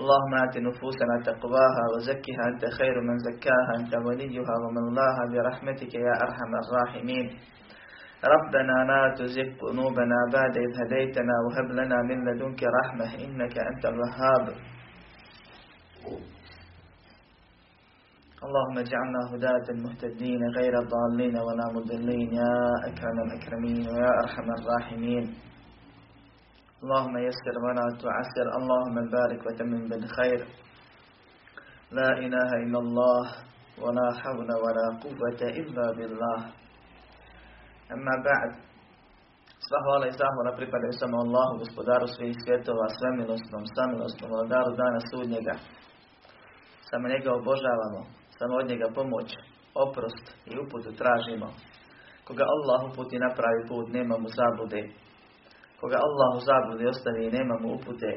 اللهم آت نفوسنا تقواها وزكها أنت خير من زكاها أنت وليها ومولاها برحمتك يا أرحم الراحمين. ربنا لا تزغ قلوبنا بعد إذ هديتنا وهب لنا من لدنك رحمة إنك أنت الوهاب. اللهم اجعلنا هداة مهتدين غير ضالين ولا مضلين. يا أكرم الأكرمين ويا أرحم الراحمين. اللهم يسر ولا تعسر اللهم بارك وتمم بالخير لا إله إلا الله ولا حول ولا قوة إلا بالله أما بعد Sva hvala i zahvala pripadaju samo Allahu, gospodaru svih svjetova, svemilosnom, samilosnom, vladaru dana sudnjega. Samo njega obožavamo, samo od njega pomoć, oprost i uputu tražimo. Koga Allah uputi na pravi put, nema mu zablude. Koga Allah u zabludi ostavi, nema mu upute,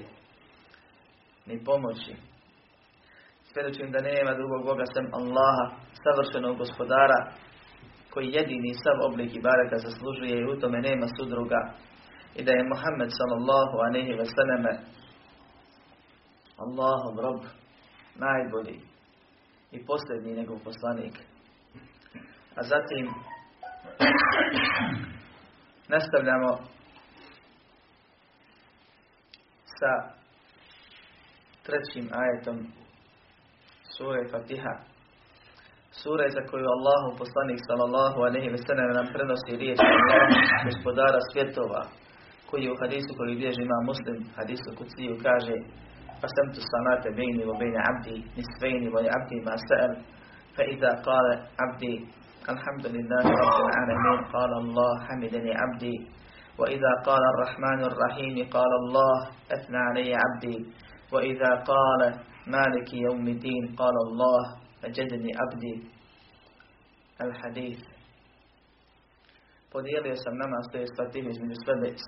ni pomoći. Svjedočim da nema drugog Boga sem Allaha, savršenog gospodara, koji jedini sav oblik ibadeta zaslužuje i u tome nema sudruga i da je Muhammed sallallahu aleyhi ve selleme Allahov rob najbolji i posljednji njegov poslanik. A zatim nastavljamo sa trećim ajetom sure Fatiha sure za koju Allahu poslanik sallallahu alejhi ve sellem nam prenosi riječ Allah, gospodara svjetova, koji u hadisu koji bježi ima muslim, hadisu kuciju kaže قسمت الصلاة بيني وبين عبدي نصفين ولعبدي ما سأل فإذا قال عبدي الحمد لله رب العالمين قال الله حمدني عبدي وإذا قال الرحمن الرحيم قال الله أثنى علي عبدي وإذا قال مالك يوم الدين قال الله مجدني عبدي الحديث Podijelio sam nama što je svativ između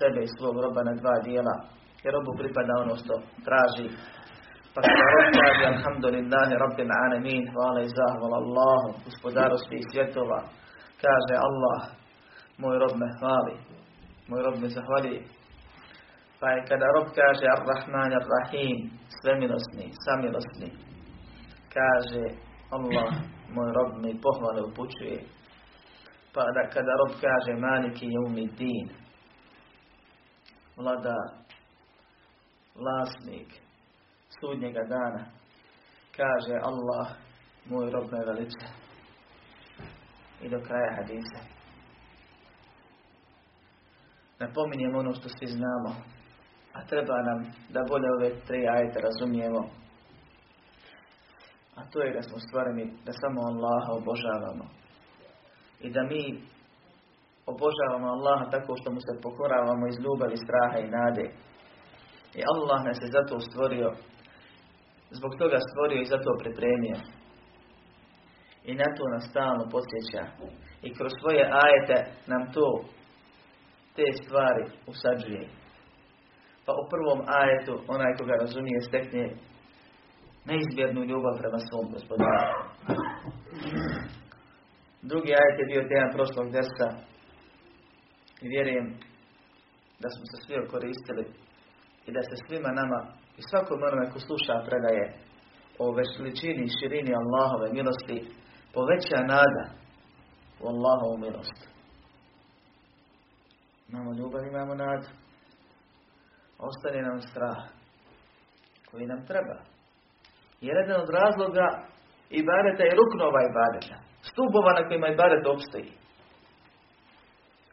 sebe i svog roba na dva dijela. Jer robu pripada ono što traži. Pa kada rob kaže Alhamdulillahi Rabbil Alamin, hvala i zahvala Allahu, gospodaru svih svjetova. Kaže Allah, moj rob me hvali, moj rob me zahvali. Pa je kada rob kaže Ar-Rahman Ar-Rahim, svemilosni, samilosni, kaže Allah, moj rob me pohvale upućuje. Pa da kada rob kaže Maliki Jumi Din, vladar, vlasnik sudnjega dana, kaže Allah, moj rob me veliča. I do kraja hadisa. Napominjem ono što svi znamo, a treba nam da bolje ove tri ajete razumijemo. A to je da smo stvoreni da samo Allaha obožavamo. I da mi obožavamo Allaha tako što mu se pokoravamo iz ljubavi, straha i nade. I Allah nas je zato stvorio, zbog toga stvorio i zato pripremio. I na to nas stalno podsjeća. I kroz svoje ajete nam to, te stvari usađuje. Pa u prvom ajetu, onaj koga razumije, stekne neizbjednu ljubav prema svom gospodaru. Drugi ajet je bio tema prošlog desa i vjerujem da smo se svi koristili i da se svima nama i svakom onome ko sluša predaje o veličini i širini Allahove milosti poveća nada u Allahovu milost. Imamo ljubav, imamo nadu. Ostane nam strah koji nam treba. Jer jedan od razloga ibadeta je ruknova ibadeta. Stubova na kojima ibadet opstoji.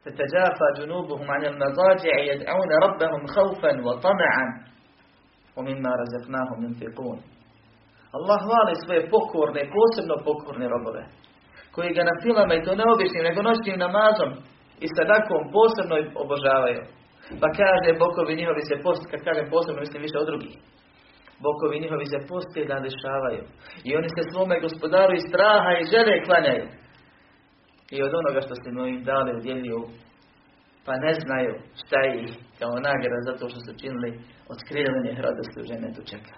تتجافى جنوبهم عن المضاجع يدعون ربهم خوفا وطمعا ومما رزقناهم ينفقون Allah hvali svoje pokorne, posebno pokorne robove, koji ga na filama i to ne običnim, nego noćnim namazom i sadakom posebno obožavaju. Pa kaže, bokovi njihovi se post, kad kažem posebno, mislim više od drugih. Bokovi njihovi se posljedna dešavaju. I oni se svome gospodaru iz straha i žele klanjaju. i od onoga što ste im dali udjeljuju, pa ne znaju šta ih kao nagrada zato što su činili otkrivanje radosti u ženetu čeka.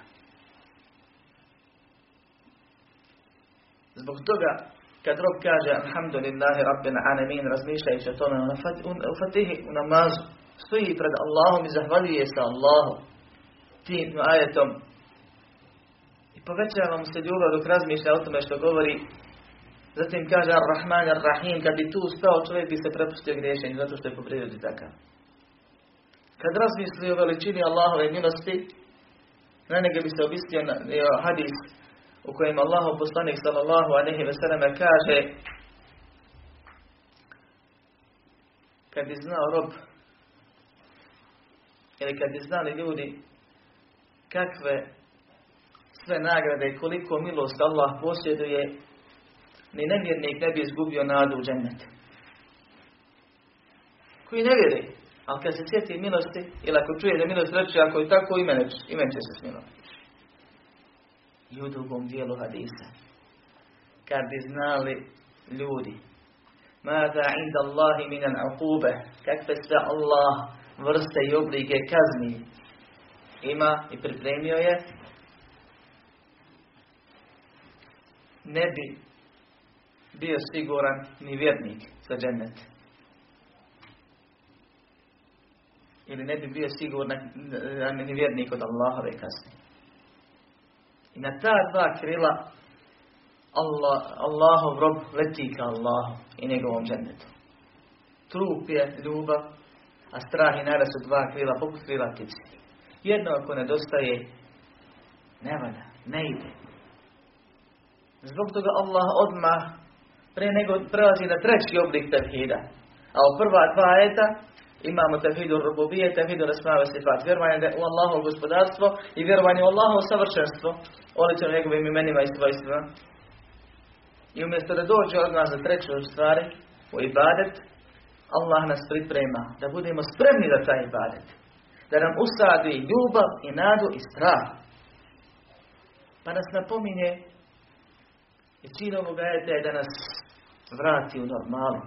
Zbog toga, kad rob kaže Alhamdulillahi Rabbil Alamin, razmišljajući o tome u fatihi, u namazu, stoji pred Allahom i zahvaljuje se Allahom tim ajetom. I povećava mu se ljubav dok razmišlja o tome što govori. Zatim kaže Ar-Rahman Ar-Rahim, kad bi tu stao čovjek bi se prepustio griješenju, zato što je po prirodi takav. Kad razmisli o veličini Allahove milosti, na njega bi se obistio na, hadis u kojem Allahu poslanik sallallahu alaihi ve sellem kaže kad bi znao rob ili kad bi znali ljudi kakve sve nagrade i koliko milost Allah posjeduje ni nevjernik ne bi izgubio nadu u džennet. Koji ne vjeri, ali kad se sjeti milosti, ili ako čuje da milost reći, ako je tako, ime, ime će se smiliti. I u drugom dijelu hadisa. Kad bi znali ljudi, Mada inda Allahi minan aqube, kakve sve Allah vrste i oblike kazni ima i pripremio je, ne bi bio siguran ni vjernik za džennet. Ili ne bi bio siguran ni vjernik od Allahove kasne. I na ta dva krila Allah, Allahov rob leti ka Allahu i njegovom džennetu. Trup je ljubav, a strah i nara su dva krila, poput krila ptici. Jedno ako nedostaje, ne valja, ne ide. Zbog toga Allah odmah pre nego prelazi na treći oblik tevhida. A u prva dva eta imamo tevhidu rububije, tevhidu rasmave sifat. Vjerovanje u Allahovo gospodarstvo i vjerovanje u Allahovo savršenstvo. Oličeno njegovim imenima i svojstvima. I umjesto da dođe od nas za treću stvari, u ibadet, Allah nas priprema da budemo spremni za taj ibadet. Da nam usadi ljubav i nadu i strah. Pa nas napominje i cilj ovoga je da nas vrati u normalu.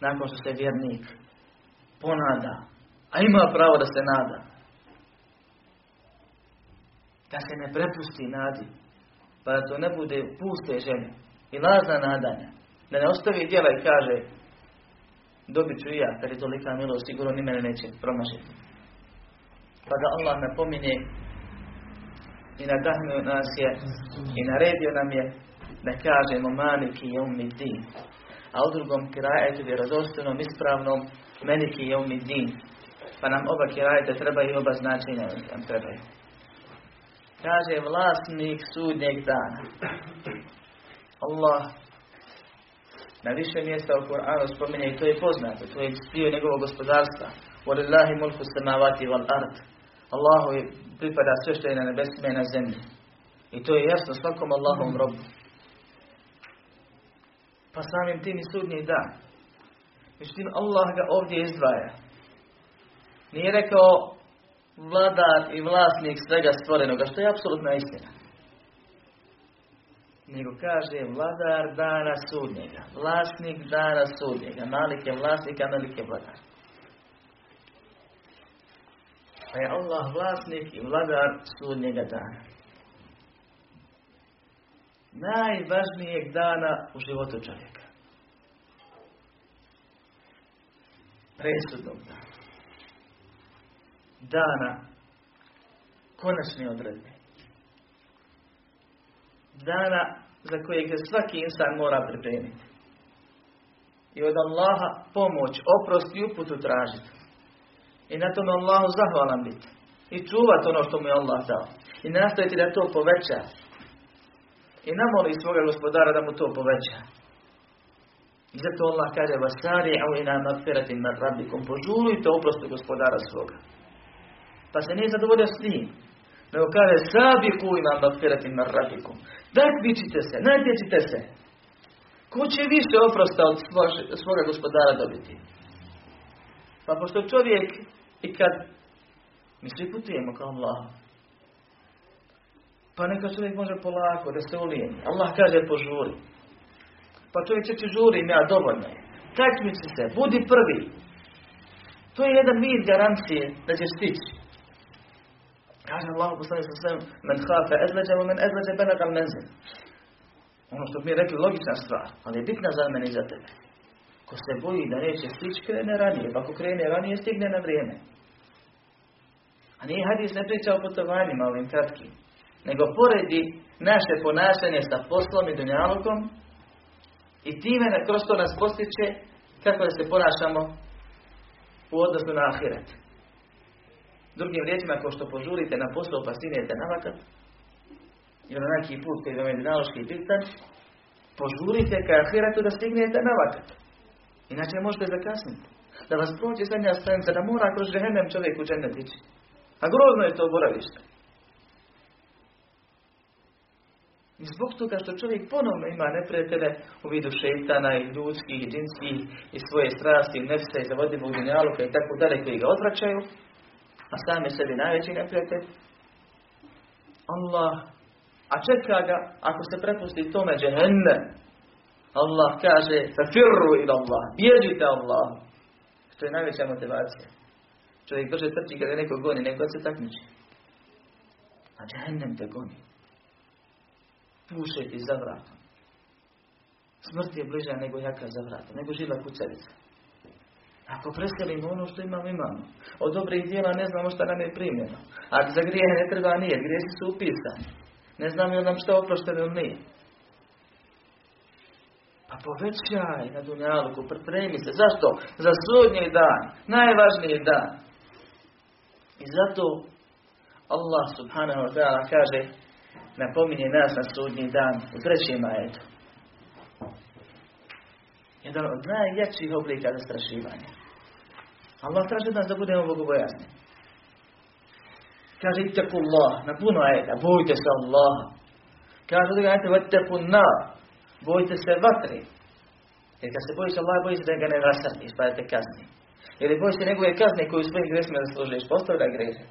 Nakon što se vjernik ponada. A ima pravo da se nada. Da se ne prepusti nadi. Pa da to ne bude puste želje. I lažna nadanja. Da ne ostavi djela i kaže dobit ću i ja, kad je tolika milost, sigurno ni mene neće promašiti. Pa da Allah napominje i nadahnio nas je i naredio nam je da kažemo maliki je din. A u drugom kirajetu vjerodostojnom, ispravnom meniki je din. Pa nam oba kirajete trebaju i oba značenja nam trebaju. Kaže vlasnik sudnjeg dana. Allah na više mjesta u Kur'anu spominje i to je poznato, to je dio njegovog gospodarstva. وَلِلَّهِ مُلْكُ السَّمَاوَاتِ وَالْأَرْضِ Allahu pripada sve što je na nebesima i na zemlji. I to je jasno svakom Allahom robu. Pa samim tim i sudnji dan. Međutim, Allah ga ovdje izdvaja. Nije rekao vladar i vlasnik svega stvorenoga, što je apsolutna istina. Nego kaže vladar dana sudnjega, vlasnik dana sudnjega, malik je vlasnik, a malik je vladar. Pa je Allah vlasnik i vladar sudnjega dana najvažnijeg dana u životu čovjeka. Presudnog dana. Dana konačne odredbe. Dana za kojeg se svaki insan mora pripremiti. I od Allaha pomoć, oprost i uputu tražiti. I na tome Allahu zahvalan biti. I čuvati ono što mu je Allah dao. I nastaviti da to poveća i namoli svoga gospodara da mu to poveća. I zato Allah kaže Vasari ila magfiratin nad rabbikum. Požurujte oprostu gospodara svoga. Pa se nije zadovoljio s njim. Nego kaže sabiku ila magfiratin nad rabbikum. Takvičite se, natječite se. Ko će više oprosta od svoga gospodara dobiti? Pa pošto čovjek i kad mi svi putujemo kao Allah, pa neka čovjek može polako da se ulijeni. Allah kaže požuri. Pa čovjek će žurim ja, dovoljno je. se, budi prvi. To je jedan vid garancije da ćeš stići. Kaže Allah poslanik sa svem, men hafe edleđa, men edleđa benagal menzil. Ono što mi rekli, logična stvar, ali je bitna za mene i za tebe. Ko se boji da neće stići, krene ranije. Pa ako krene ranije, stigne na vrijeme. A nije hadis ne priča o putovanjima ovim kratkim. Nego poredi naše ponašanje sa poslom i dunjalukom i time kroz to nas postiče kako da se ponašamo u odnosu na ahiret. Drugim riječima, ako što požurite na posao pa stignete na vakat, ili na neki put koji vam je dinaloški bitan, požurite ka ahiretu da stignete na vakat. Inače možete zakasniti. Da vas prođe zadnja stanica, da mora kroz žehenem čovjek u džennet. A grozno je to boravište. I zbog toga što čovjek ponovno ima neprijatelje u vidu šeitana i ljudskih i džinskih i svoje strasti i nefse i dunjaluka i tako dalje koji ga odvraćaju, a sam je sebi najveći neprijatelj, Allah, a čeka ga ako se prepusti tome džehennem, Allah kaže fafirru ila Allah, bježite Allah. To je najveća motivacija. Čovjek brže trči kada neko goni, neko se takmiči. A džehennem te goni. Puše ti za vratom. Smrt je bliža nego jaka za vratom, nego živa kucavica. Ako preselimo ono što imamo, imamo. Od dobrih dijela ne znamo šta nam je primjeno. A za grijehe ne treba nije, grijesi su upisani. Ne znamo nam šta oprošteno ili nije. Pa povećaj na dunjaluku, pripremi se. Zašto? Za sudnji dan. Najvažniji dan. I zato Allah subhanahu wa ta'ala kaže napominje nas na sudnji dan u trećem ajetu. Jedan od najjačih oblika zastrašivanja. Allah traži od nas da budemo bogobojazni. Kaže, itaku Allah, na puno ajeta, bojte se Allah. Kaže, da ga ajte, na, bojte se vatre. Jer kad se bojiš Allah, bojiš da ga ne rasrniš, pa da te kazni. Ili bojiš se njegove kazne koju svojim gresima zaslužiš, postavlja greže.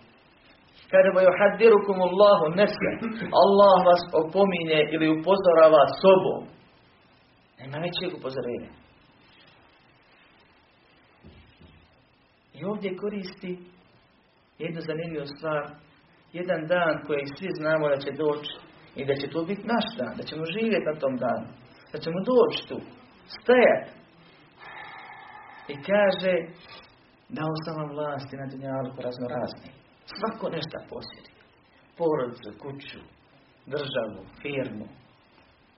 Kada bo yuhaddirukum Allahu nefse, Allah vas opominje ili upozorava sobom. Nema većeg upozorenja. Ovdje koristi jednu zanimljivu stvar, jedan dan koji svi znamo da će doći i da će to biti naš dan, da ćemo živjeti na tom danu, da ćemo doći tu, stajati. I kaže, dao sam vam vlasti na dunjalku razno razni. Svako nešto posjedi. Porodicu, kuću, državu, firmu,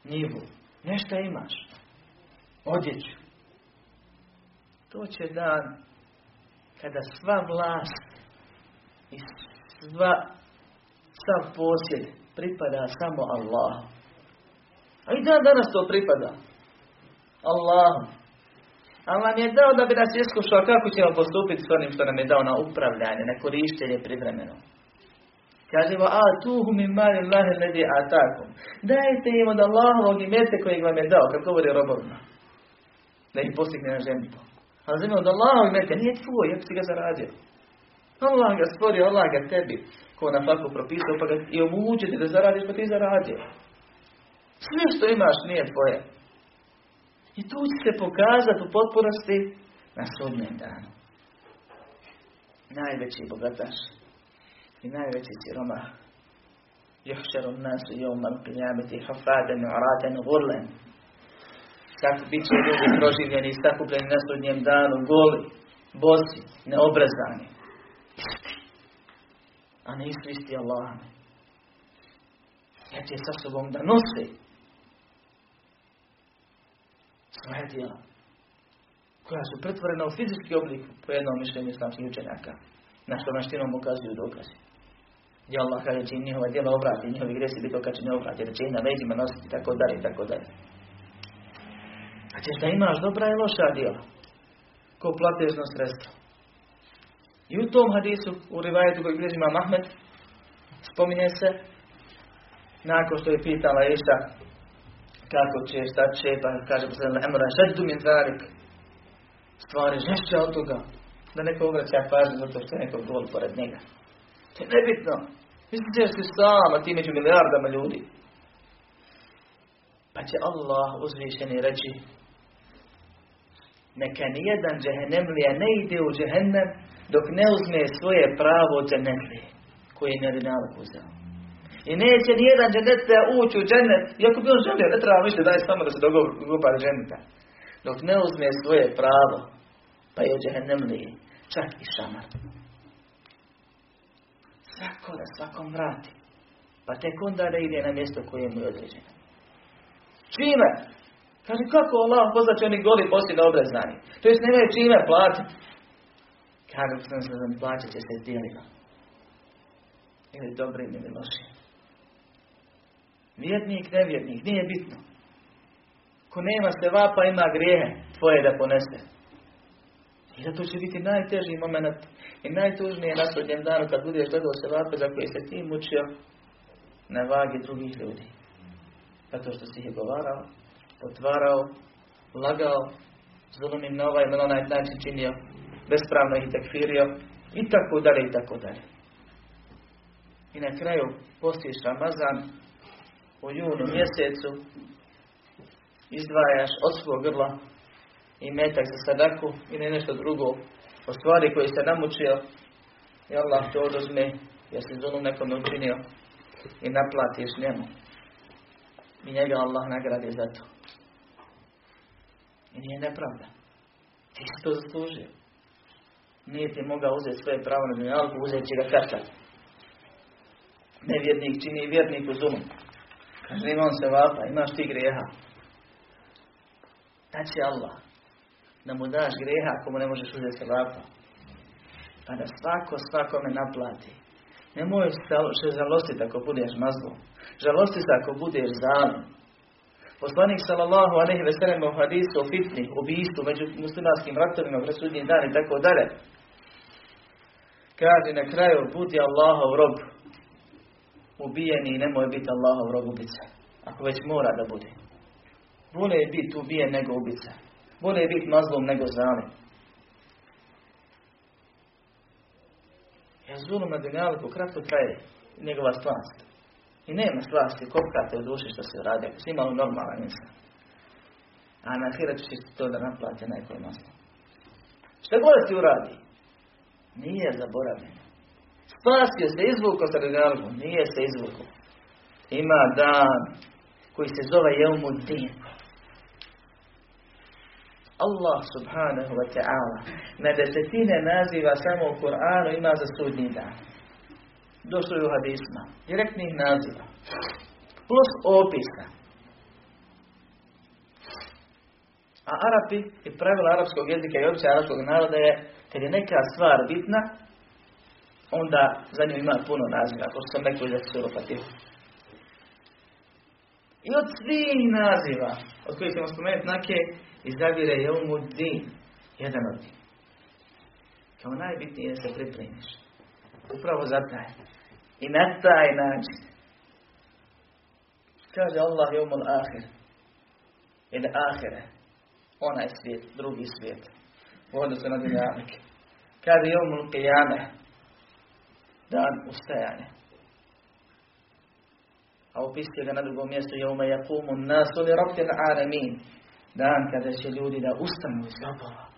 nivu. Nešto imaš. Odjeću. To će dan kada sva vlast i sva, sav posjed pripada samo Allahu. A i dan danas to pripada. Allahu. Ali nam je dao da bi nas iskušao kako ćemo postupiti s onim što nam je dao na upravljanje, na korištenje privremeno. Kažemo, a tuhu mi mali Allahe ledi atakum. Dajte im od Allahovog imete kojeg vam je dao, kako govori robovima. Da ih postigne na ženbu. Ali zemlja od Allahovog imete nije tvoj, jak si ga zaradio. Allah ga stvorio, Allah ga tebi, ko na faku propisao, pa ga i omogućiti da zaradiš, pa ti zaradio. Sve što imaš nije tvoje. I tu će se pokazati u potpunosti na sudnjem danu. Najveći bogataš i najveći siroma. Juhšeru nasu jomam qiyameti hafaden uraten gurlen. Kako bit će ljudi proživljeni i sakupljeni na sudnjem danu, goli, bosi, neobrazani. A nisu isti Allahane. Jer će sa sobom da nosi svoje djela koja su pretvorena u fizički oblik po jednom mišljenju islamskih učenjaka na što naštinom ukazuju dokazi. Gdje Allah kaže će njihova djela obrati, njihovi gresi biti okačeni obrati, da će ih na nositi, tako dalje, tako dalje. Ćeš da imaš dobra i loša djela, ko platežno sredstvo. I u tom hadisu, u rivajetu koji bilježi Imam Ahmed, spominje se, nakon što je pitala Iša, kako će, šta će, pa kaže posljedno, emra šeddu min zarik. Stvari žešće od toga. Da neko obraća pažnju zato što je neko gol pored njega. To je nebitno. Misliš si sam, a ti među milijardama ljudi. Pa će Allah uzvišeni reći Neka nijedan džehennemlija ne ide u džehennem dok ne uzme svoje pravo od džennetlije koje je nedinalog uzeo. I neće nijedan džennetlija ući u džennet, iako bi on želio, ne treba više daj samo da se dogopa dženneta. Dok ne uzme svoje pravo, pa je u čak i šamar. Svako da svakom vrati. Pa tek onda da ide na mjesto koje mu je određeno. Čime? Kaže, kako Allah poslaće oni goli poslije obrezani? To jest nemaju čime platiti. Kaže, sam se da plaćat će se dijelima. Ili dobrim ili lošim. Vjernik, nevjernik, nije bitno. Ko nema se vapa, ima grijehe tvoje da ponese. I zato će biti najteži moment i najtužnije na sudnjem danu kad budeš gledao se vape za koje se ti mučio na vagi drugih ljudi. Zato što si ih govarao, otvarao, lagao, zulumim na ovaj na onaj način činio, bespravno ih tekfirio i tako dalje i tako dalje. I na kraju postiš Ramazan u junu mjesecu izdvajaš od svog grla i metak za sadaku ili nešto drugo o stvari koje se namučio i Allah to oduzme jer si zulum nekome učinio i naplatiš njemu. I njega Allah nagradi za to. Nije nepravda. Ti si to zaslužio. Nije ti mogao uzeti svoje pravo na dunjalku, uzeti će ga karta. Nevjernik čini vjernik u zulum. Kaže, imam se vapa, imaš ti grijeha. Da će Allah da mu daš grijeha ako mu ne možeš uzeti se vapa. Pa da svako svakome naplati. Nemoj se žalostiti ako budeš mazlo. Žalosti se ako budeš zalim. Poslanik sallallahu alejhi ve sellem u hadisu o fitni, ubijstvu među muslimanskim ratovima, presudnji dan i tako dalje. Kaže na kraju, budi Allahov rob ubijeni i nemoj biti Allahov rob ubica. Ako već mora da bude. Bolje je biti ubijen nego ubica. Bolje je biti mazlom nego zalim. Jer zulum na dunjalu kratko traje njegova stvarnost. I nema slasti, kopkate u duši što se radi, ako si imalo normalan insan. A na hiratu će to da naplati najkoj masno. Što god ti uradi, nije zaboravljeno. Spasio se, izvuko sa dunjalku, nije se izvuko. Ima dan koji se zove Din. Allah subhanahu wa ta'ala na desetine naziva samo u Koranu ima za sudnji dan došlo je u hadisma, direktnih naziva, plus opisa. A Arapi i pravila arapskog jezika i opće arapskog naroda je, kad je neka stvar bitna, onda za nju ima puno naziva, ako sam neko suru Fatihu. I od svih naziva, od kojih ćemo spomenuti nake, izabire je din, jedan od njih. Kao najbitnije je da se pripremiš. Upravo za taj. I na taj način. Kaže Allah je umul ahir. Ili ahire. Onaj svijet, drugi svijet. U odnosu na dinamike. Kaže je umul qiyame. Dan ustajanja. A opisuje ga na drugom mjestu je jakumu nasu li rabtil alamin. Dan kada će ljudi da ustanu iz grobova.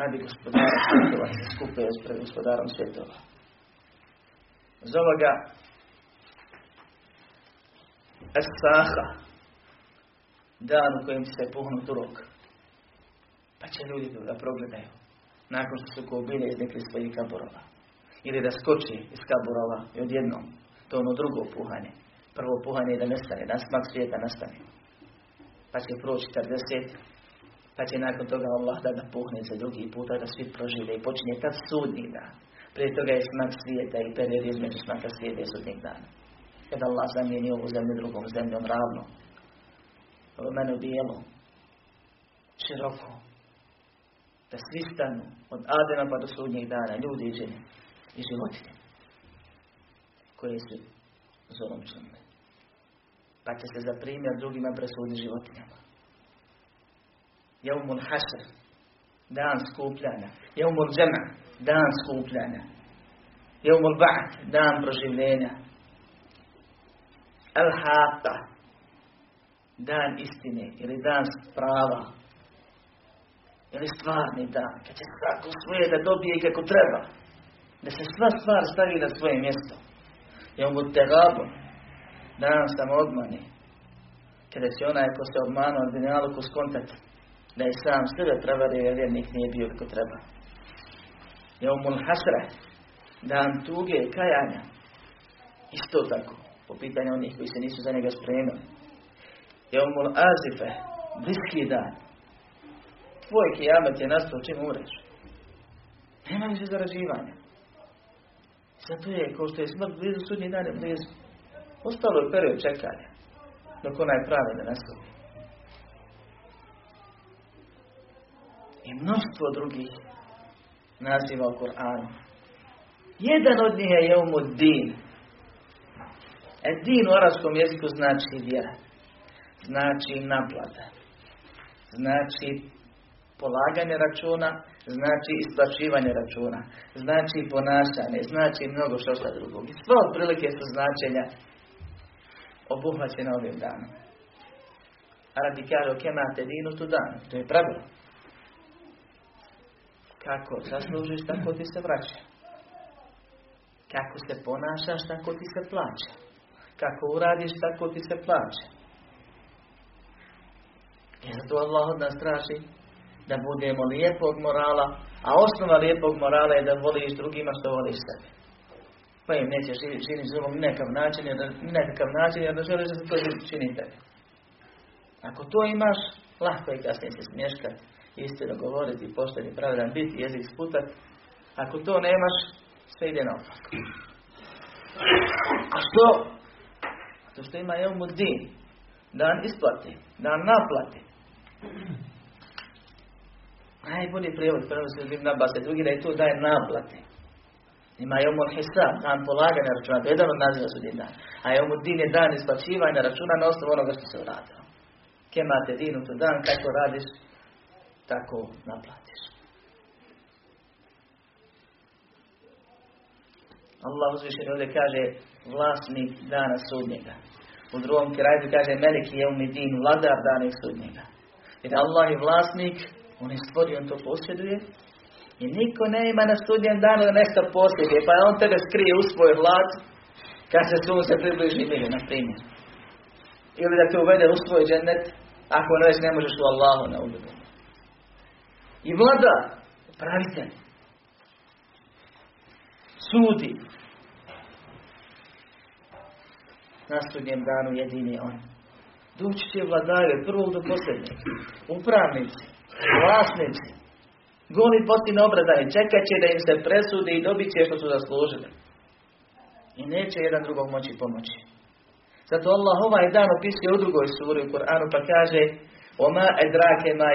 Radi gospodara svjetova se skupe pred gospodarom svjetova. Zove ga Esaha. Dan u kojem se puhnuti rok. Pa će ljudi da progledaju. Nakon što su ko bile iznikli svojih kaborova. Ili da skoči iz kaborova i odjednom. To ono drugo puhanje. Prvo puhanje je da nestane, da smak svijeta nastane. Pa će proći 40. Pa će nakon toga Allah da da puhne za drugi puta da svi prožive i počinje tad sudnji dan. Prije toga je smak svijeta i period između smaka svijeta i sudnjeg dana. Kad Allah zamijeni ovu zemlju drugom zemljom ravno. Mene bijelo. Široko. Da svi stanu od Adema pa do sudnjeg dana. Ljudi i žene. I životinje. Koje su zolom činile. Pa će se za primjer drugima presuditi životinjama. Jeumul hašr. Dan skupljanja. Jeumul džema dan skupljanja. Jeumul ba'd, dan proživljenja. El dan istine ili dan prava. Ili stvarni dan, kad će svako svoje da dobije kako treba. Da se sva stvar stavi na svoje mjesto. Bude tegabun, dan sam odmani. Kada će onaj ko se obmanuo od dunjaluku skontati da je sam sebe prevario jer vjernik nije bio kako treba. Je umul hasra, dan tuge i kajanja. Isto tako, po pitanju onih koji se nisu za njega spremili. Je umul azife, bliski dan. Tvoj kijamet je nastao čim umreš. Nema više zarađivanja. Zato je, kao što je smrt blizu, sudnji dan je blizu. Ostalo je period čekanja, dok onaj pravi ne nastupi. I mnoštvo drugih naziva u Koranu. Jedan od njih je Jeumud Din. E din u arabskom jeziku znači vjera. Znači naplata. Znači polaganje računa, znači isplaćivanje računa, znači ponašanje, znači mnogo što šta drugog. I sve otprilike su značenja obuhvaćena ovim danom. Arabi kaže, kemate dinu tu dan. To je pravilo. Kako zaslužiš, tako ti se vraća. Kako se ponašaš, tako ti se plaća. Kako uradiš, tako ti se plaća. I zato Allah od nas traži da budemo lijepog morala, a osnova lijepog morala je da voliš drugima što voliš sebe. Pa im nećeš činiti zulom nekav način, nekakav način, jer ne želiš da se to čini tebi. Ako to imaš, lahko je kasnije se smješkati, istino govoriti, pošteni, pravilan biti, jezik sputat. Ako to nemaš, sve ide naopako. A što? To što ima je din. Dan isplati, dan naplati. Najbolji prijevod, prvo se Ibn Abbas, drugi da je to daje naplati. Ima je umor hisab, dan polaganja računa, to je jedan od naziva sudnji dan. A je umor din je dan isplaćivanja računa na osnovu onoga što se uradilo. Kemate dinu to dan, kako radiš, tako naplatiš. Allah uzvišen ovdje kaže vlasnik dana sudnjega. U drugom kraju kaže Melik je umidin, vladar dana sudnjega. Jer Allah je vlasnik, on je stvorio, on to posjeduje. I niko ne ima na sudnjem danu da nešto posjeduje, pa on tebe skrije u svoj vlad, kad se sunce približi milju, na primjer. Ili da te uvede u svoj džennet, ako ne ne možeš u Allahu na ubudu. I vlada, pravitelj, sudi. Na sudnjem danu jedini on. Doći će vladari od prvog do posljednjeg. Upravnici, vlasnici, goli postine obradani, čekat će da im se presudi i dobit će što su zaslužili. I neće jedan drugog moći pomoći. Zato Allah ovaj dan opisuje u drugoj suri u Kur'anu pa kaže Oma edrake ma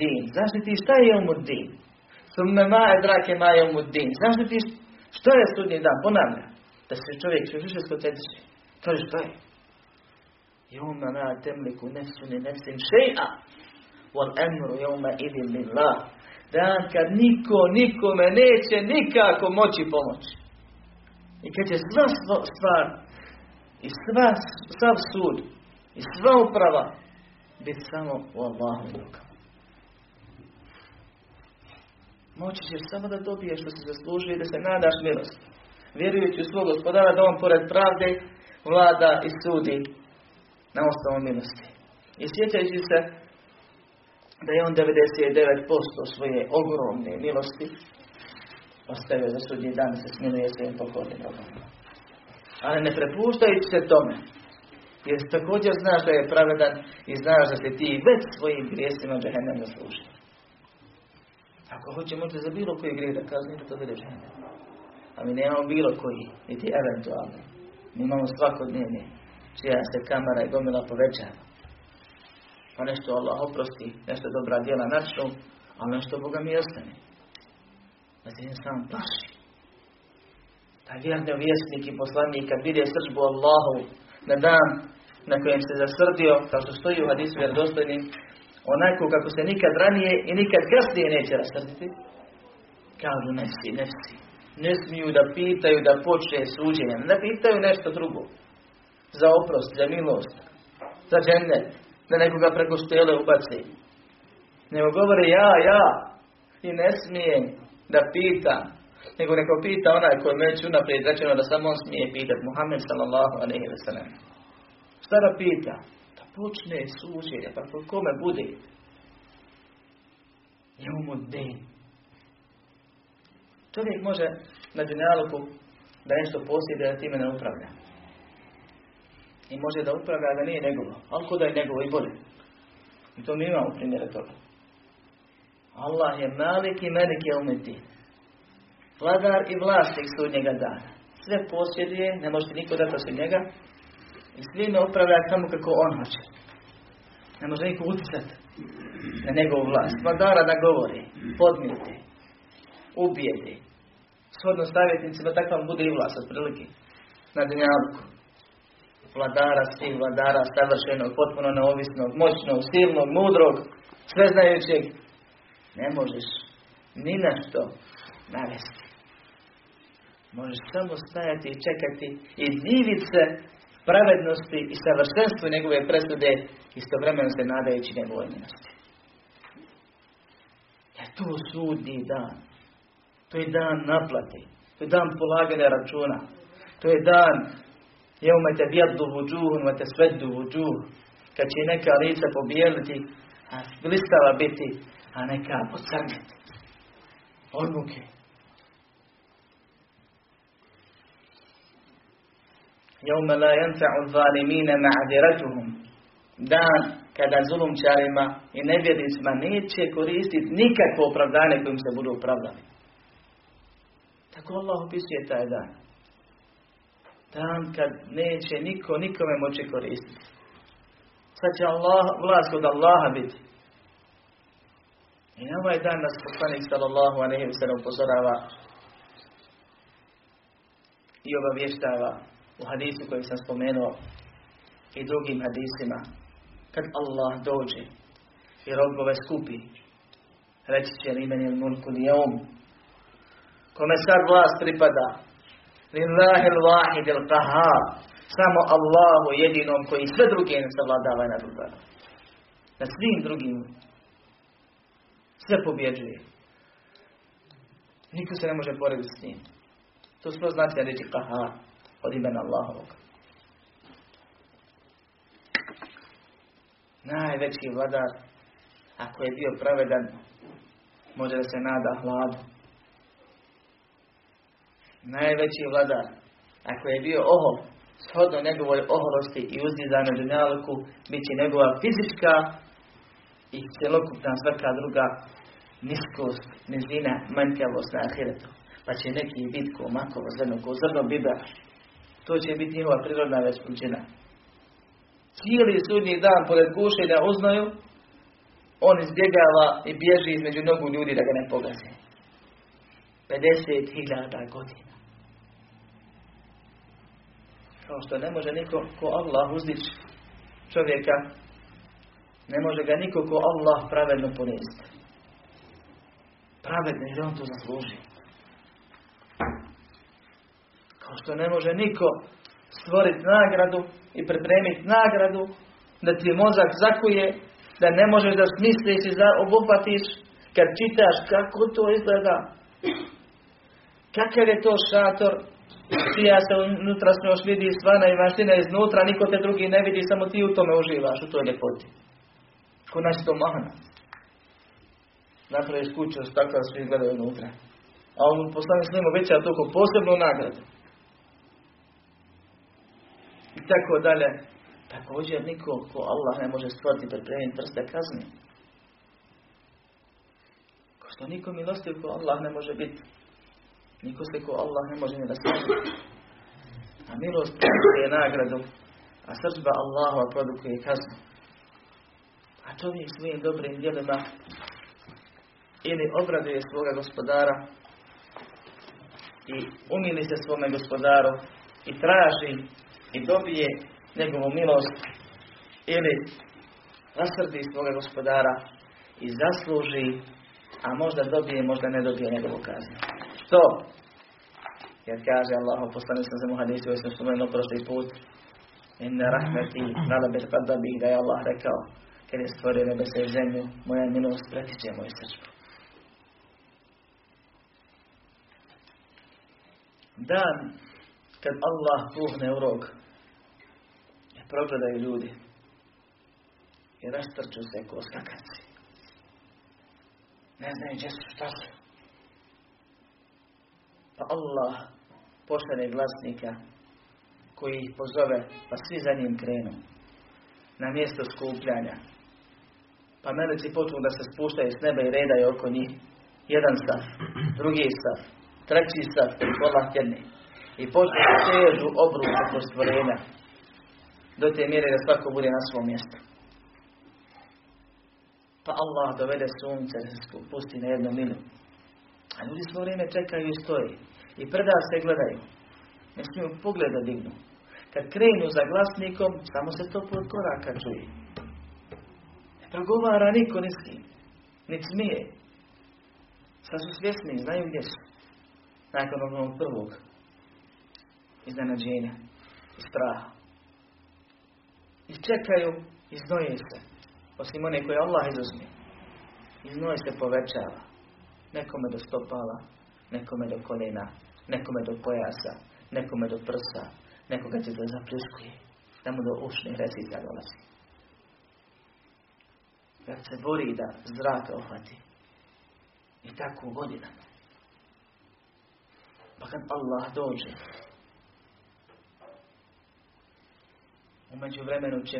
din. Znaš li ti šta je din? Summe ma edrake ma din. Znaš li ti što je sudnji dan? Ponavlja. Da se čovjek što više skoncentrisuje. Kaže šta je? Juma ma temliku nefsu ni nefsim. Wal idin lillah. Dan kad niko nikome neće nikako moći pomoći. I kad će sva stvar i sva, sav sud i sva uprava biti samo u Allahu rukama. Moći ćeš samo da dobiješ što se zaslužuje i da se nadaš milosti. Vjerujući u svog gospodara da on pored pravde vlada i sudi na osnovu milosti. I sjećajući se da je on 99% svoje ogromne milosti ostavio za sudnji dan se smiluje svojim pokornim. Ali ne prepuštajući se tome, jer također znaš da je pravedan i znaš da se ti već svojim grijesima džehennem zasluži. Ako hoće možda za bilo koji grijeh da kazni, da to bude džehennem. A mi nemamo bilo koji, niti eventualno. Mi imamo svakodnevni, čija se kamera i gomila povećava. Pa nešto Allah oprosti, nešto dobra djela načnu, a nešto Boga mi ostane. Da se sam plaši. Taj vjerni vjesnik i poslanik kad vide srđbu Allahu na dan na kojem se zasrdio, kao što stoji u hadisu vjerodostojnim, onako kako se nikad ranije i nikad kasnije neće rasrditi, kažu nefsi, nefsi. Ne smiju da pitaju da počne suđenje. Ne pitaju nešto drugo. Za oprost, za milost, za džennet, da nekoga preko stele ubaci. Nego govore ja, ja. I ne smijem da pitam. Nego neko pita onaj koji već unaprijed rečeno da samo on smije pitat. Muhammed sallallahu alaihi wa sallam. Šta da pita? Da počne suđenje, pa po kome bude? Jeumu den. Čovjek može na dunjaluku da nešto posjede da time ne upravlja. I može da upravlja da nije njegovo. Ali kod da je njegovo i bolje. I to mi imamo primjere toga. Allah je malik i melik je umeti. Vladar i vlasnik sudnjega dana. Sve posjeduje, ne možete niko dati osim njega. I svime upravlja samo kako on hoće. Ne može niko utjecati na njegovu vlast. Vladara da govori, podmijeti, ubijeti. Shodno stavjetnicima takav bude i vlast, otprilike. Na dunjavku. Vladara svih vladara, savršenog, potpuno neovisnog, moćnog, silnog, mudrog, sveznajućeg. Ne možeš ni na što navesti. Možeš samo stajati i čekati i diviti se pravednosti i savršenstvu njegove presude, istovremeno se nadajući njegovoj milosti. Je to sudnji dan. To je dan naplati. To je dan polaganja računa. To je dan Jeume te bjeddu vuđuhun, te sveddu vuđuh. Kad će neka lica pobijeliti, a blistava biti, a neka pocrniti. Odmuke. Jeume la yanfa'u zalimine ma'adiratuhum. Dan kada zulumčarima i nevjernicima neće koristiti nikakvo opravdanje kojim se budu opravdani. Tako Allah opisuje taj dan. Dan kad neće niko nikome moći koristiti. Sad će Allah, vlast od Allaha biti. I na ovaj dan nas poslanik sallallahu alaihi wa sallam upozorava i obavještava u hadisu koji sam spomenuo i drugim hadisima. Kad Allah dođe i robove skupi reći će li meni mulku lijom kome sad vlast pripada? Lillahi l-wahid il-qahar samo Allahu jedinom koji sve druge ne savladava i nadugava na svim drugim sve pobjeđuje. Niko se ne može porediti s njim. To sve znači reći qahar od imena Allahovog najveći vladar, ako je bio pravedan, može da se nada hladu. Najveći vladar, ako je bio ohol, shodno njegovoj oholosti i uzdizanoj dunjaluku, bit će njegova fizička i cjelokupna svaka druga niskost, nizina, manjkavost na ahiretu. Pa će neki biti ko makovo zrno, ko zrno. To će biti njihova prirodna vespućina cijeli sudnji dan pored gušenja uznaju, on izbjegava i bježi između nogu ljudi da ga ne pogaze. 50.000 godina. Kao što ne može niko ko Allah uzdić čovjeka, ne može ga niko ko Allah pravedno ponesti. Pravedno jer on to zasluži. Kao što ne može niko stvoriti nagradu i pripremiti nagradu, da ti mozak zakuje, da ne možeš da smisliš i da obuhvatiš kad čitaš kako to izgleda. Kakav je to šator, ja se unutra još vidi svana i maština iznutra, niko te drugi ne vidi, samo ti u tome uživaš, u toj ljepoti. Ko nas to mahna. Napraviš kuću, tako da svi gledaju unutra. A on poslani slimo veća toliko posebnu nagradu tako dalje. Također niko ko Allah ne može stvoriti pripremiti prste kazni. Ko što niko milostiv ko Allah ne može biti. Niko se ko Allah ne može ni rastaviti. A milost je nagradu, a srđba Allahova produkuje kaznu. A čovjek svojim dobrim djelima ili obraduje svoga gospodara i umili se svome gospodaru i traži i dobije njegovu milost ili nasrdi svoga gospodara i zasluži, a možda dobije, možda ne dobije njegovu kaznu. Što? Jer kaže Allah, poslani sam za muhadisu, jer sam spomenuo prošli put, inna rahmeti, nada bez kada bih da je Allah rekao, kad je stvorio nebesa i zemlju, moja milost pretiče moju srčbu. Dan kad Allah puhne u rog progledaju ljudi i rastrču se ko skakaci. Ne znaju gdje su, šta su. Pa Allah pošalje glasnika koji ih pozove, pa svi za njim krenu na mjesto skupljanja. Pa meleci počnu da se spuštaju s neba i redaju oko njih. Jedan stav, drugi stav, treći stav, pola tjedni. I počnu da sežu po stvorenja. Do te mjere da svako bude na svom mjestu. Pa Allah dovede sunce pusti na jednu milu. A ljudi svo vrijeme čekaju i stoji. I prda se gledaju. Ne smiju pogleda dignu. Kad krenu za glasnikom, samo se to pod koraka čuje. Ne progovara niko ni s kim. Ni smije. Sad su svjesni, znaju gdje su. Nakon onog prvog iznenađenja i straha. I čekaju i znoje se. Osim one koje Allah izuzme. I znoj se povećava. Nekome do stopala, nekome do kolena, nekome do pojasa, nekome do prsa, nekoga će da zapliskuje, da do ušnih recita dolazi. Kad se bori da zraka ohvati. I tako godinama. Pa kad Allah dođe, umeđu vremenu će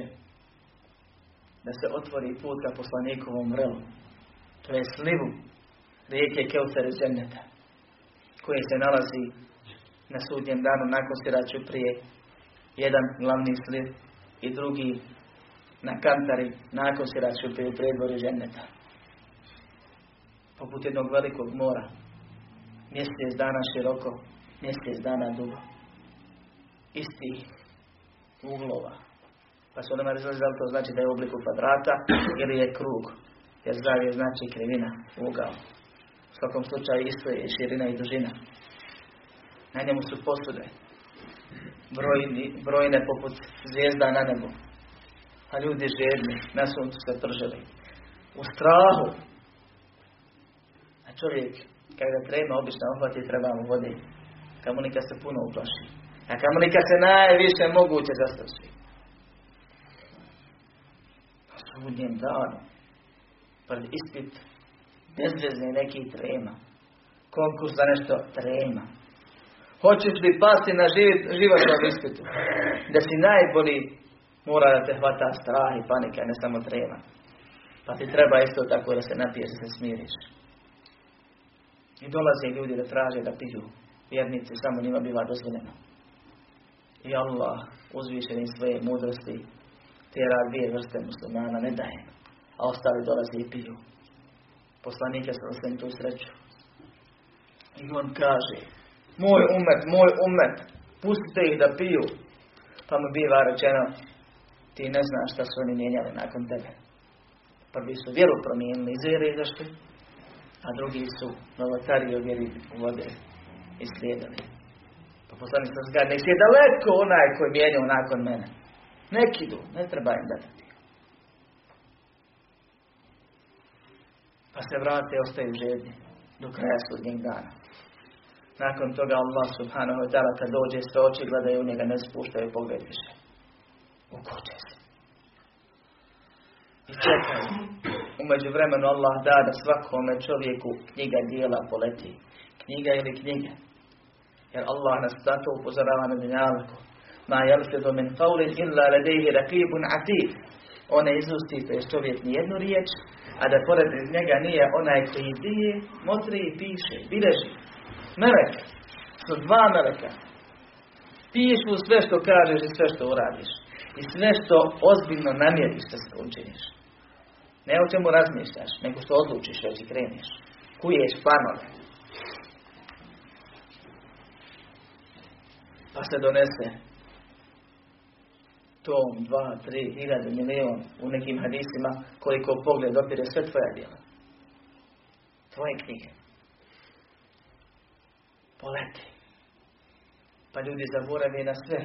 da se otvori put ka poslanikovom vrelu. To je slivu rijeke Keutere zemljeta koje se nalazi na sudnjem danu nakon siraću prije jedan glavni sliv i drugi na kantari nakon siraću prije predvoru ženeta. Poput jednog velikog mora. Mjesec dana široko, mjesec dana dugo. Isti uglova. Pa su onima razloži da to znači da je u obliku kvadrata ili je krug. Jer zavije znači krivina, ugao. U svakom slučaju isto je širina i dužina. Na njemu su posude. Brojni, brojne poput zvijezda na nebu. A ljudi žedni, na suncu se prželi. U strahu. A čovjek, kada treba obično ohvati, treba mu vodi. Nikad se puno uplaši. A kamo nikad se najviše moguće zastrši. Na sudnjem danu. Pred ispit bezvezne neki trema. Konkurs za nešto trema. Hoćeš li pasti na životnom ispitu? Da si najbolji mora da te hvata strah i panika, ne samo trema. Pa ti treba isto tako da se napiješ da se smiriš. I dolaze ljudi da traže da piju. Vjernici samo njima biva dozvoljeno. I Allah uzvišeni svoje mudrosti te dvije vrste muslimana ne daje. A ostali dolaze i piju. Poslanike sam tu sreću. I on kaže, moj umet, moj umet, pustite ih da piju. Pa mu biva rečeno, ti ne znaš šta su oni mijenjali nakon tebe. Prvi su vjeru promijenili iz vjere izašli, a drugi su novotari o vjeri vode i slijedili. Pa poslanik sam zgad, nek je daleko onaj koji mijenjao nakon mene. Nek idu, ne treba im dati. Pa se vrate i ostaju žedni do kraja sudnjeg dana. Nakon toga Allah subhanahu wa ta'ala kad dođe sve oči gledaju njega ne spuštaju pogled više. Ukoče se. I čekaju. Umeđu vremenu Allah da da svakome čovjeku knjiga dijela poleti. Knjiga ili knjige. Jer Allah nas zato upozorava na dunjalku. Ma jelfidu min qawlin illa ladejhi rakibun atid. One izusti, to je čovjek nijednu riječ, a da pored njega nije onaj koji dije, motri i piše, bileži. Meleka. Su dva meleka. Pišu sve što kažeš i sve što uradiš. I sve što ozbiljno namjeriš da se učiniš. Ne o čemu razmišljaš, nego što odlučiš već i kreniš. Kuješ planove. Pa se donese tom, dva, tri, hiljade, milion u nekim hadisima koliko pogled opire sve tvoja djela. Tvoje knjige poleti. Pa ljudi zaboravi na sve.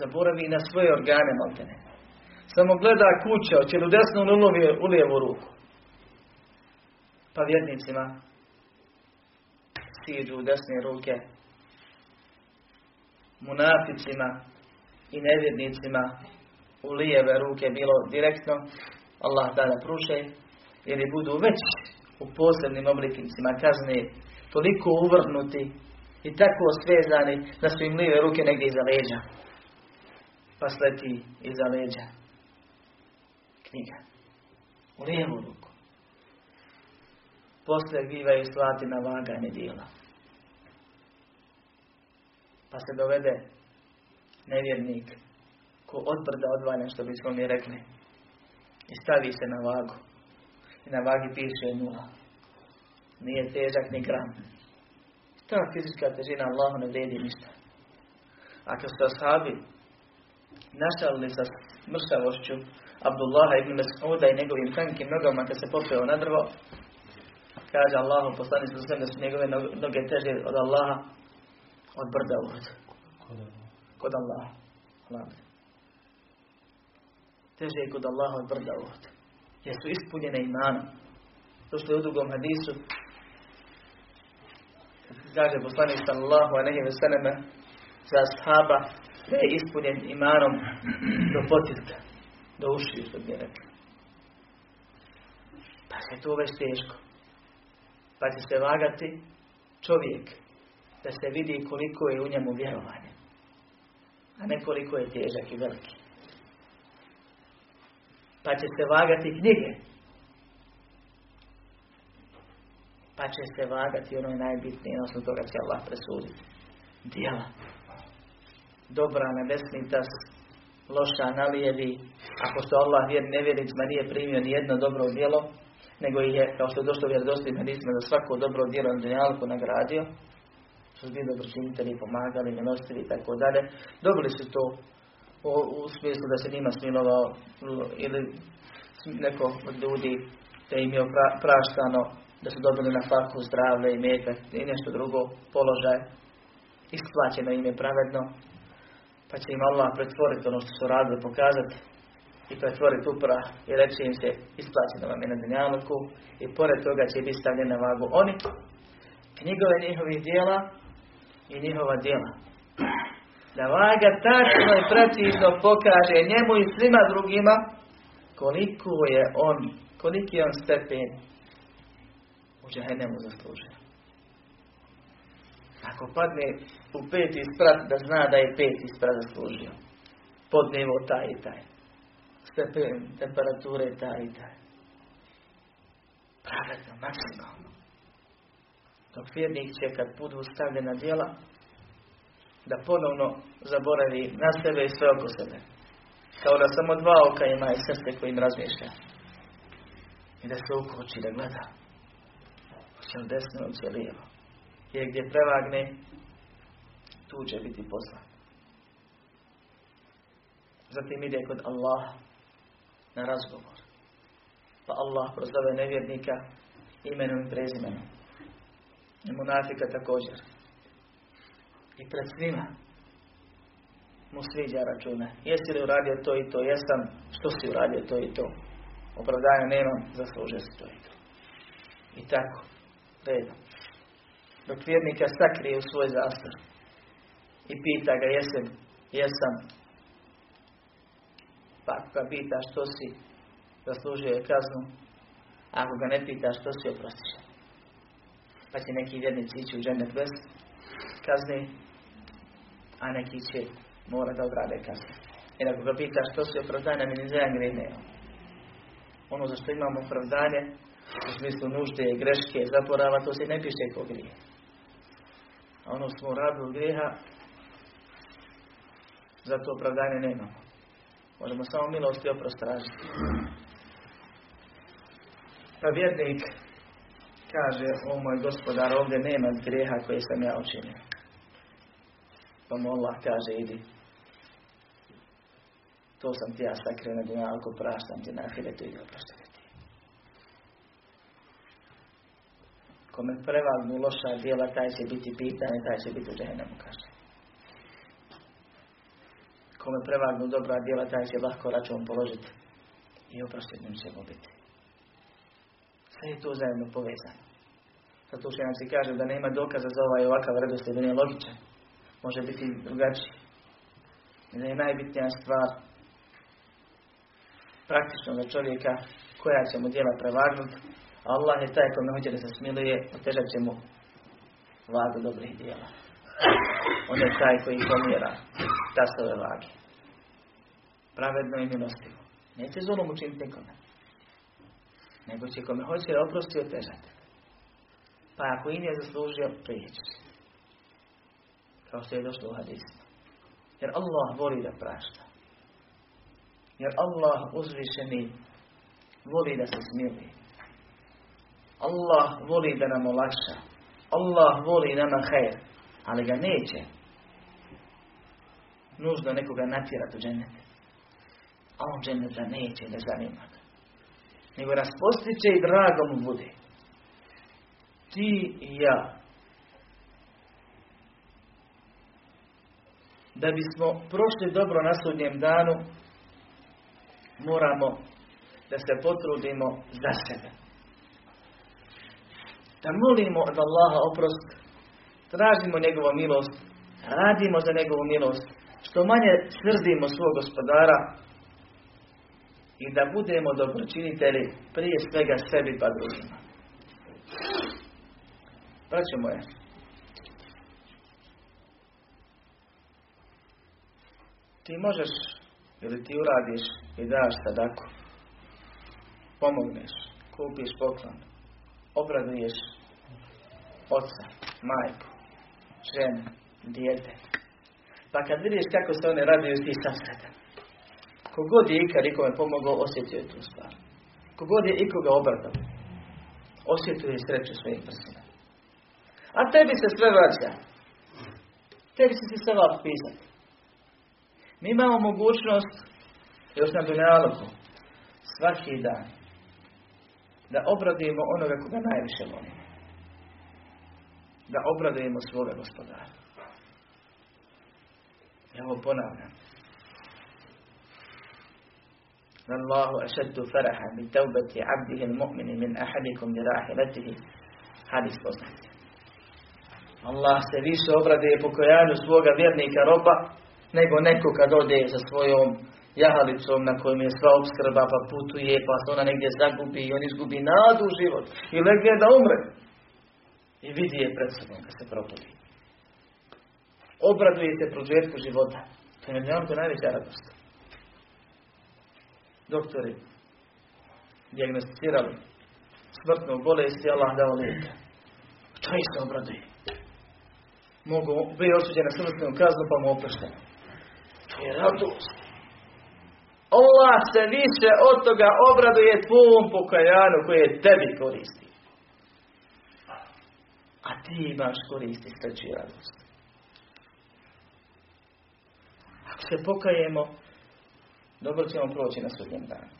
Zaboravi na svoje organe maltene. Samo gleda kuća, li u desnu ili u lijevu ruku. Pa vjernicima siđu u desne ruke, munaficima i nevjernicima u lijeve ruke bilo direktno, Allah tada pruše, ili budu već u posebnim oblikicima kazne toliko uvrnuti i tako svezani da su im lijeve ruke negdje iza leđa. Pa sleti iza leđa. Knjiga. U lijevu ruku. Posle bivaju slati na vaganje dijela. Pa se dovede nevjernik ko odbrda odvaljen što bismo mi rekli. I stavi se na vagu. I na vagi piše nula. Nije težak ni gram. Ta fizička težina Allahu ne vredi ništa. Ako su ashabi našalili sa mršavošću Abdullaha ibn Mas'uda i njegovim tankim nogama kad se popeo na drvo, kaže Allahu sa da su njegove noge teže od Allaha od brda uhud. Kod Allaha. Teže je kod Allaha od brda uhud. Jer su ispunjene imanom. To što je u drugom hadisu kaže poslanik sallallahu alaihi ve selleme za ashaba da je ispunjen imanom do potilka, do ušiju, što bi rekli. Pa se to već teško. Pa će se vagati čovjek da se vidi koliko je u njemu vjerovanje. A ne koliko je težak i veliki. Pa će se vagati knjige pa će se vagati ono je najbitnije, odnosno toga će Allah presuditi. Dijela. Dobra tas, loša na lijevi. Ako što Allah vjer nevjernicima nije primio ni jedno dobro djelo, nego ih je, kao što je došlo vjerodostojnim hadisma, za svako dobro djelo na dunjalku nagradio, su bili dobročinitelji, pomagali, milostili i tako dalje. Dobili su to u, u smislu da se njima smilovao ili neko od ljudi da im je praštano da su dobili na faku zdravlje i metak i nešto drugo, položaj, isplaćeno im je pravedno, pa će im Allah pretvoriti ono što su radili, pokazati i pretvoriti upra i reći im se isplaćeno vam je na dunjaluku i pored toga će biti stavljena na vagu oni, knjigove njihovih dijela i njihova dijela. Da vaga tačno i precizno pokaže njemu i svima drugima koliko je on, koliki je on stepen u džahennemu zaslužio. Ako padne u peti sprat, da zna da je peti sprat zaslužio. Pod nivo taj i taj. Stepen temperature taj i taj. Pravedno, maksimalno. Dok vjernik će kad budu stavljena djela, da ponovno zaboravi na sebe i sve oko sebe. Kao da samo dva oka ima i srce kojim razmišlja. I da se ukoči da gleda će desno, će lijevo. Jer gdje prevagne, tu će biti poslan. Zatim ide kod Allah na razgovor. Pa Allah prozove nevjernika imenom i prezimenom. I munafika također. I pred svima mu sviđa računa. Jesi li uradio to i to? Jesam. Što si uradio to i to? Opravdanja nemam, zaslužio si to i to. I tako redom. Dok vjernika sakrije u svoj zastor i pita ga jesam, jesam. Pa ga pita što si, zaslužio je kaznu. Ako ga ne pita što si, oprostiš. Pa će neki vjernici ići u džennet bez kazne, a neki će mora da odrade kazne. Jer ako ga pita što si opravdanja, mi ne zajem Ono za što imamo opravdanje, u smislu nužde, greške, zaporava, to se ne piše kao grije. A ono smo radili grijeha, zato opravdanje nemamo. Možemo samo milost i oprost tražiti. Pa vjernik kaže, o moj gospodar, ovdje nema grijeha koje sam ja učinio. Pa mu Allah kaže, idi. To sam ti ja sakrio na ako praštam ti na ahiretu i oproštam Kome prevagnu loša djela, taj će biti pitan i taj će biti u džehennemu, kaže. kome prevagnu dobra djela, taj će lahko račun položiti i oprostit će mu biti. Sve je to zajedno povezano. Nam se kaže da nema dokaza za ovaj ovakav radost, da nije logičan. Može biti drugačiji. I da je najbitnija stvar praktično za čovjeka koja će mu djela prevagnuti, a Allah je taj kome hoće da se smiluje, otežat će mu vagu dobrih djela. On je taj koji pomjera tasove vage. Pravedno i milostivo. Neće zulom učiniti nikome. Nego će kome hoće oprosti otežati. Pa ako i nije zaslužio, prijeći Kao što je došlo u hadisu. Jer Allah voli da prašta. Jer Allah uzvišeni voli da se smili. Allah voli da nam olakša. Allah voli nama hajr. Ali ga neće nužno nekoga natjerati u džennet. A on dženneta neće da zanima Nego nas postiće i drago mu bude. Ti i ja. Da bismo prošli dobro na sudnjem danu, moramo da se potrudimo za sebe. Da molimo od Allaha oprost, tražimo njegovu milost, radimo za njegovu milost, što manje svrzimo svog gospodara i da budemo dobročinitelji prije svega sebi pa drugima. Braćo moje, ti možeš ili ti uradiš i daš sadaku, pomogneš, kupiš poklon, obraduješ oca, majku, ženu, dijete, pa kad vidiš kako se one raduju, ti sam sretan. Kogod je ikad ikome pomogao, osjetio je tu stvar. Kogod je ikoga obradao, osjetio je sreću svojim prsima. A tebi se sve vraća. Tebi će se sve pisati. Mi imamo mogućnost, još na dunjaluku, svaki dan, da obradujemo onoga koga najviše volimo. Da obradujemo svoga gospodara. Ja ovo ponavljam. الله أشد فرحا بتوبة عبده المؤمن من أحدكم براحلته hadis poznat. Allah se više obrade pokojanju svoga vjernika roba nego neko kad ode sa svojom jahalicom na kojem je sva obskrba pa putuje pa se ona negdje zagubi i on izgubi nadu u život i legne da umre i vidi je pred sobom kad se propudi obradujete prožetku života. To je na najveća radost. Doktori dijagnosticirali smrtnu bolest i Allah dao lijeka. To isto obraduje. Mogu biti osuđeni na smrtnu kaznu pa mu oprošteno. To je radost. Allah se više od toga obraduje tvom pokajanu koje tebi koristi. A ti imaš koristi sreći radost. Ako se pokajemo, dobro ćemo proći na sudnjem danu.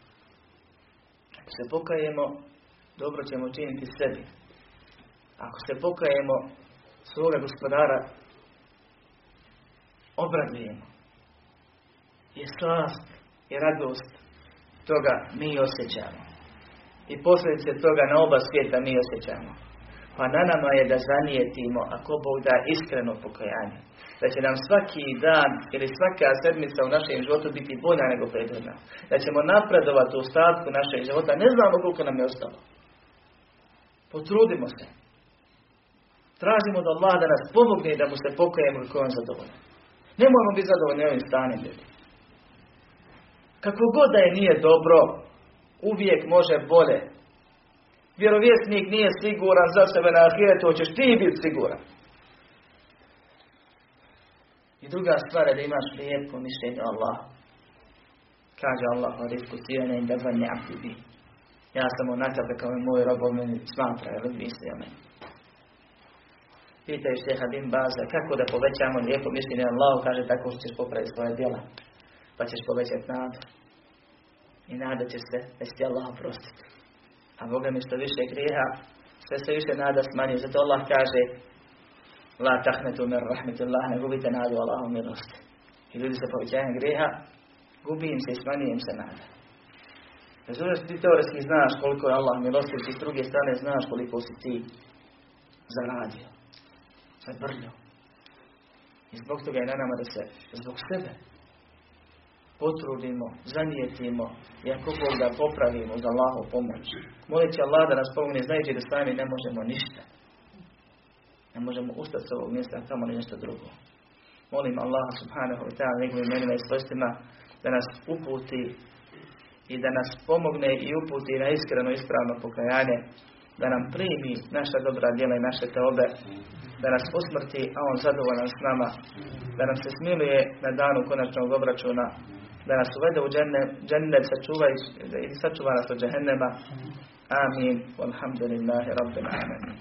Ako se pokajemo, dobro ćemo činiti sebi. Ako se pokajemo, svoga gospodara obradujemo. I slast i radost toga mi osjećamo. I posljedice toga na oba svijeta mi osjećamo. Pa na nama je da zanijetimo, ako Bog da iskreno pokajanje da će nam svaki dan ili svaka sedmica u našem životu biti bolja nego prethodna. Da ćemo napredovati u ostatku našeg života. Ne znamo koliko nam je ostalo. Potrudimo se. Tražimo da Allah da nas pomogne i da mu se pokajemo i on zadovoljan. Ne moramo biti zadovoljni ovim stanjem ljudi. Kako god da je nije dobro, uvijek može bolje. Vjerovjesnik nije siguran za sebe na ahiretu, hoćeš ti biti siguran. I druga stvar je da imaš lijepo mišljenje Allah. Kaže Allah o rizku sirene i da. Ja sam na tebe kao i moj rob meni smatra, jer misli o meni. Pitaju šeha bin Baza, kako da povećamo lijepo mišljenje Allah, kaže tako što ćeš popraviti svoje djela. Pa ćeš povećati nadu. I nada će se da će ti Allah oprostiti. A Boga mi što više grijeha, sve se više nada smanjuje. Zato Allah kaže, La tahmetu mir rahmetillah, ne gubite nadu Allahom milosti. I ljudi se povećanjem grijeha, gubi im se i smanjuje im se nada. Što ti teoretski znaš koliko je Allah milostiv, ti s druge strane znaš koliko si ti zaradio. Zabrljio. I zbog toga je na nama da se zbog sebe potrudimo, zanijetimo i ako Bog da popravimo za Allahov pomoć. Molit Allah da nas pomogne znajući da sami ne možemo ništa. Ne možemo ustati s ovog mjesta, tamo nešto drugo. Molim Allah subhanahu wa ta'ala njegovim imenima i svojstvima da nas uputi i da nas pomogne i uputi na iskreno ispravno pokajanje, da nam primi naša dobra djela i naše teobe, da nas usmrti, a on zadovoljan s nama, da nam se smiluje na danu konačnog obračuna, da nas uvede u džennet, sačuva i sačuva nas od džehennema. Amin. Walhamdulillahi rabbil alamin.